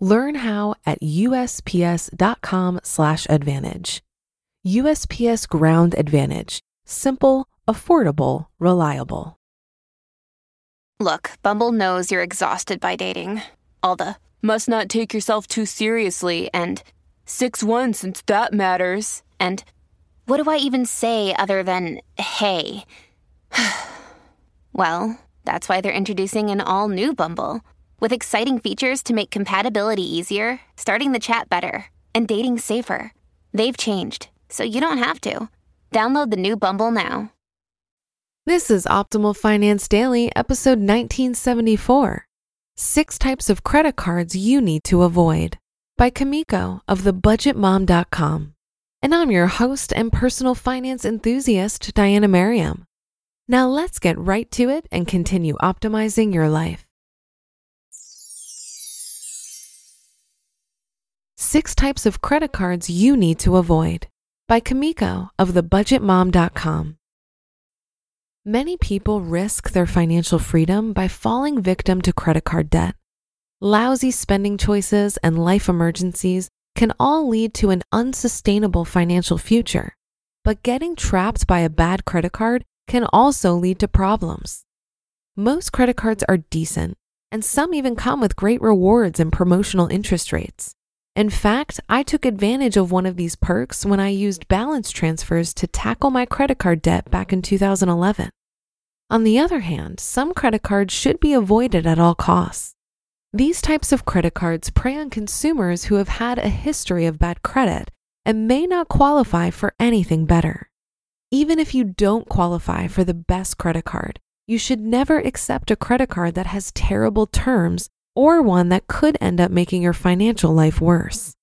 Learn how at usps.com/advantage. USPS Ground Advantage: simple, affordable, reliable. Look, Bumble knows you're exhausted by dating. All the must not take yourself too seriously and 6-1 since that matters. And what do I even say other than hey? well, that's why they're introducing an all new Bumble with exciting features to make compatibility easier, starting the chat better, and dating safer. They've changed, so you don't have to. Download the new Bumble now. This is Optimal Finance Daily, episode 1974 Six Types of Credit Cards You Need to Avoid by Kumiko of thebudgetmom.com. And I'm your host and personal finance enthusiast, Diania Merriam. Now let's get right to it and continue optimizing your life. Six Types of Credit Cards You Need to Avoid by Kumiko of thebudgetmom.com. Many people risk their financial freedom by falling victim to credit card debt. Lousy spending choices and life emergencies can all lead to an unsustainable financial future. But getting trapped by a bad credit card can also lead to problems. Most credit cards are decent, and some even come with great rewards and promotional interest rates. In fact, I took advantage of one of these perks when I used balance transfers to tackle my credit card debt back in 2011. On the other hand, some credit cards should be avoided at all costs. These types of credit cards prey on consumers who have had a history of bad credit and may not qualify for anything better. Even if you don't qualify for the best credit card, you should never accept a credit card that has terrible terms or one that could end up making your financial life worse.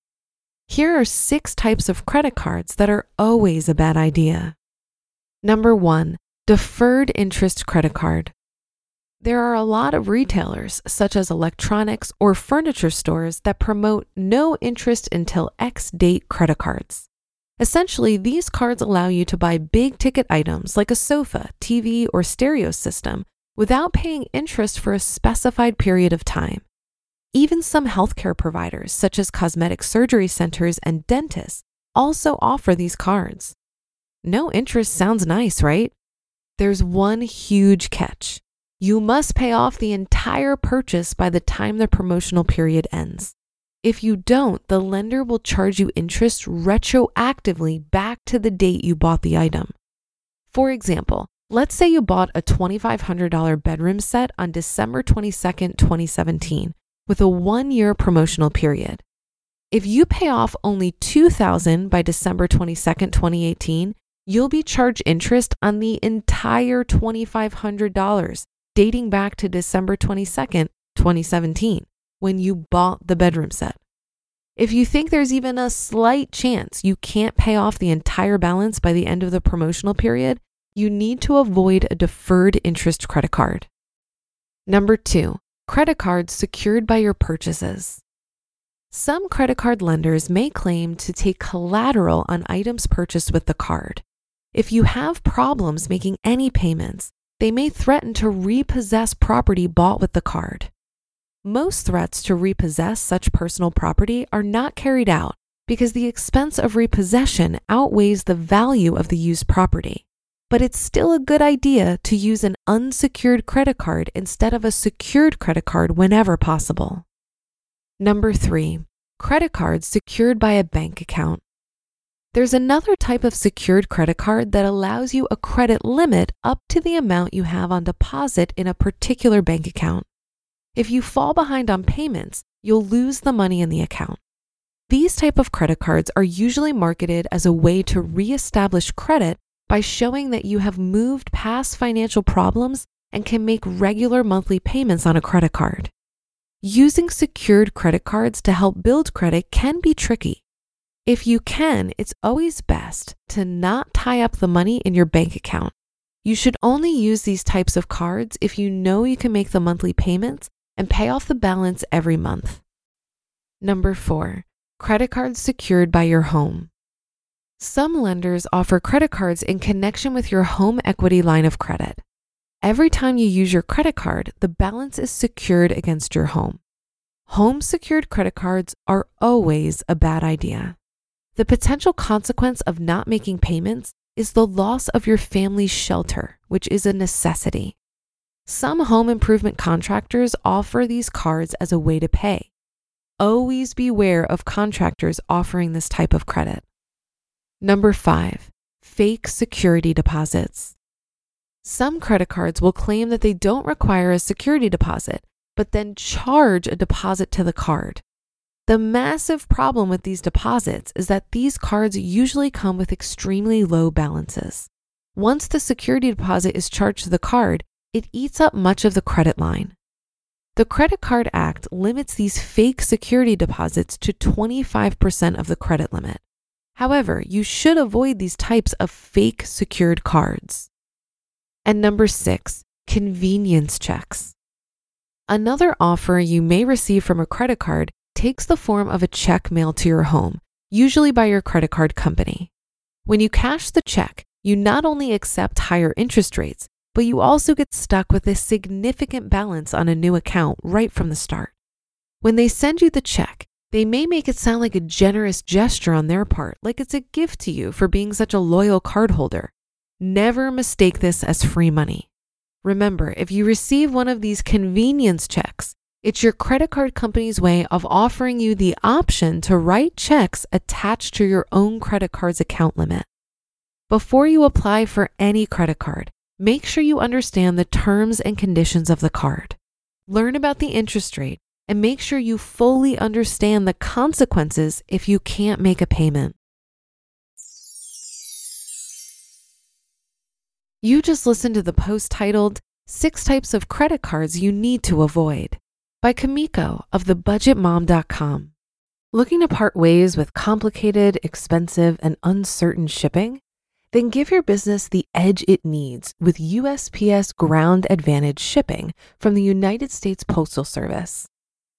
Here are six types of credit cards that are always a bad idea. Number one, deferred interest credit card. There are a lot of retailers, such as electronics or furniture stores, that promote no interest until X date credit cards. Essentially, these cards allow you to buy big ticket items like a sofa, TV, or stereo system without paying interest for a specified period of time. Even some healthcare providers, such as cosmetic surgery centers and dentists, also offer these cards. No interest sounds nice, right? There's one huge catch. You must pay off the entire purchase by the time the promotional period ends. If you don't, the lender will charge you interest retroactively back to the date you bought the item. For example, Let's say you bought a $2,500 bedroom set on December 22nd, 2017, with a one year promotional period. If you pay off only 2,000 by December 22nd, 2018, you'll be charged interest on the entire $2,500 dating back to December 22nd, 2017, when you bought the bedroom set. If you think there's even a slight chance you can't pay off the entire balance by the end of the promotional period, you need to avoid a deferred interest credit card. Number two, credit cards secured by your purchases. Some credit card lenders may claim to take collateral on items purchased with the card. If you have problems making any payments, they may threaten to repossess property bought with the card. Most threats to repossess such personal property are not carried out because the expense of repossession outweighs the value of the used property but it's still a good idea to use an unsecured credit card instead of a secured credit card whenever possible. Number three, credit cards secured by a bank account. There's another type of secured credit card that allows you a credit limit up to the amount you have on deposit in a particular bank account. If you fall behind on payments, you'll lose the money in the account. These type of credit cards are usually marketed as a way to reestablish credit by showing that you have moved past financial problems and can make regular monthly payments on a credit card. using secured credit cards to help build credit can be tricky. If you can, it's always best to not tie up the money in your bank account. You should only use these types of cards if you know you can make the monthly payments and pay off the balance every month. Number four, credit cards secured by your home. Some lenders offer credit cards in connection with your home equity line of credit. Every time you use your credit card, the balance is secured against your home. Home secured credit cards are always a bad idea. The potential consequence of not making payments is the loss of your family's shelter, which is a necessity. Some home improvement contractors offer these cards as a way to pay. Always beware of contractors offering this type of credit. Number five, fake security deposits. Some credit cards will claim that they don't require a security deposit, but then charge a deposit to the card. The massive problem with these deposits is that these cards usually come with extremely low balances. Once the security deposit is charged to the card, it eats up much of the credit line. The Credit Card Act limits these fake security deposits to 25% of the credit limit. However, you should avoid these types of fake secured cards. And number six, convenience checks. Another offer you may receive from a credit card takes the form of a check mailed to your home, usually by your credit card company. When you cash the check, you not only accept higher interest rates, but you also get stuck with a significant balance on a new account right from the start. When they send you the check, they may make it sound like a generous gesture on their part, like it's a gift to you for being such a loyal cardholder. Never mistake this as free money. Remember, if you receive one of these convenience checks, it's your credit card company's way of offering you the option to write checks attached to your own credit card's account limit. Before you apply for any credit card, make sure you understand the terms and conditions of the card. Learn about the interest rate and make sure you fully understand the consequences if you can't make a payment. You just listened to the post titled Six Types of Credit Cards You Need to Avoid by Kumiko of thebudgetmom.com. Looking to part ways with complicated, expensive, and uncertain shipping? Then give your business the edge it needs with USPS Ground Advantage shipping from the United States Postal Service.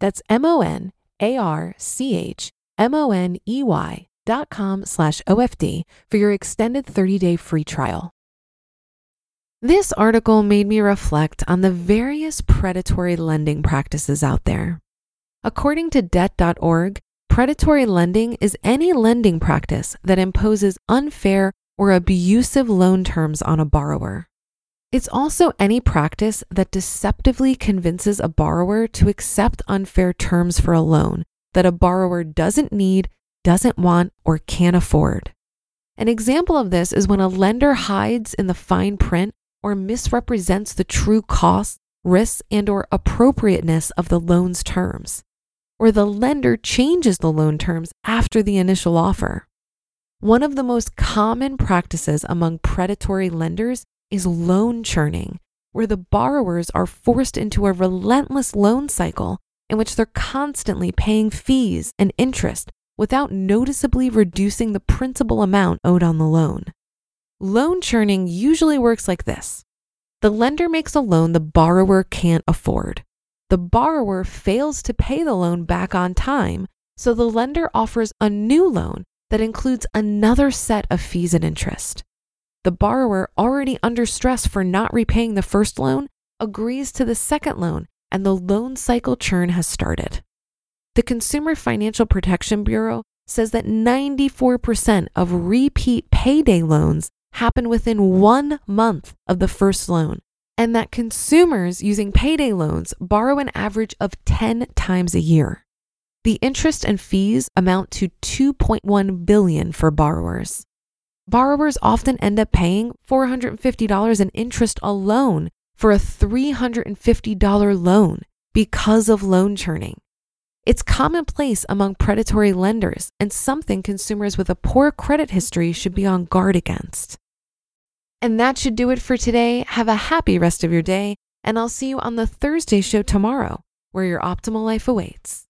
That's M O N A R C H M-O-N-E-Y dot com slash OFD for your extended 30-day free trial. This article made me reflect on the various predatory lending practices out there. According to debt.org, predatory lending is any lending practice that imposes unfair or abusive loan terms on a borrower. It's also any practice that deceptively convinces a borrower to accept unfair terms for a loan that a borrower doesn't need, doesn't want, or can't afford. An example of this is when a lender hides in the fine print or misrepresents the true costs, risks, and or appropriateness of the loan's terms. or the lender changes the loan terms after the initial offer. One of the most common practices among predatory lenders is loan churning, where the borrowers are forced into a relentless loan cycle in which they're constantly paying fees and interest without noticeably reducing the principal amount owed on the loan. Loan churning usually works like this the lender makes a loan the borrower can't afford. The borrower fails to pay the loan back on time, so the lender offers a new loan that includes another set of fees and interest. The borrower, already under stress for not repaying the first loan, agrees to the second loan, and the loan cycle churn has started. The Consumer Financial Protection Bureau says that 94% of repeat payday loans happen within one month of the first loan, and that consumers using payday loans borrow an average of 10 times a year. The interest and fees amount to 2.1 billion for borrowers. Borrowers often end up paying $450 in interest alone for a $350 loan because of loan churning. It's commonplace among predatory lenders and something consumers with a poor credit history should be on guard against. And that should do it for today. Have a happy rest of your day, and I'll see you on the Thursday show tomorrow, where your optimal life awaits.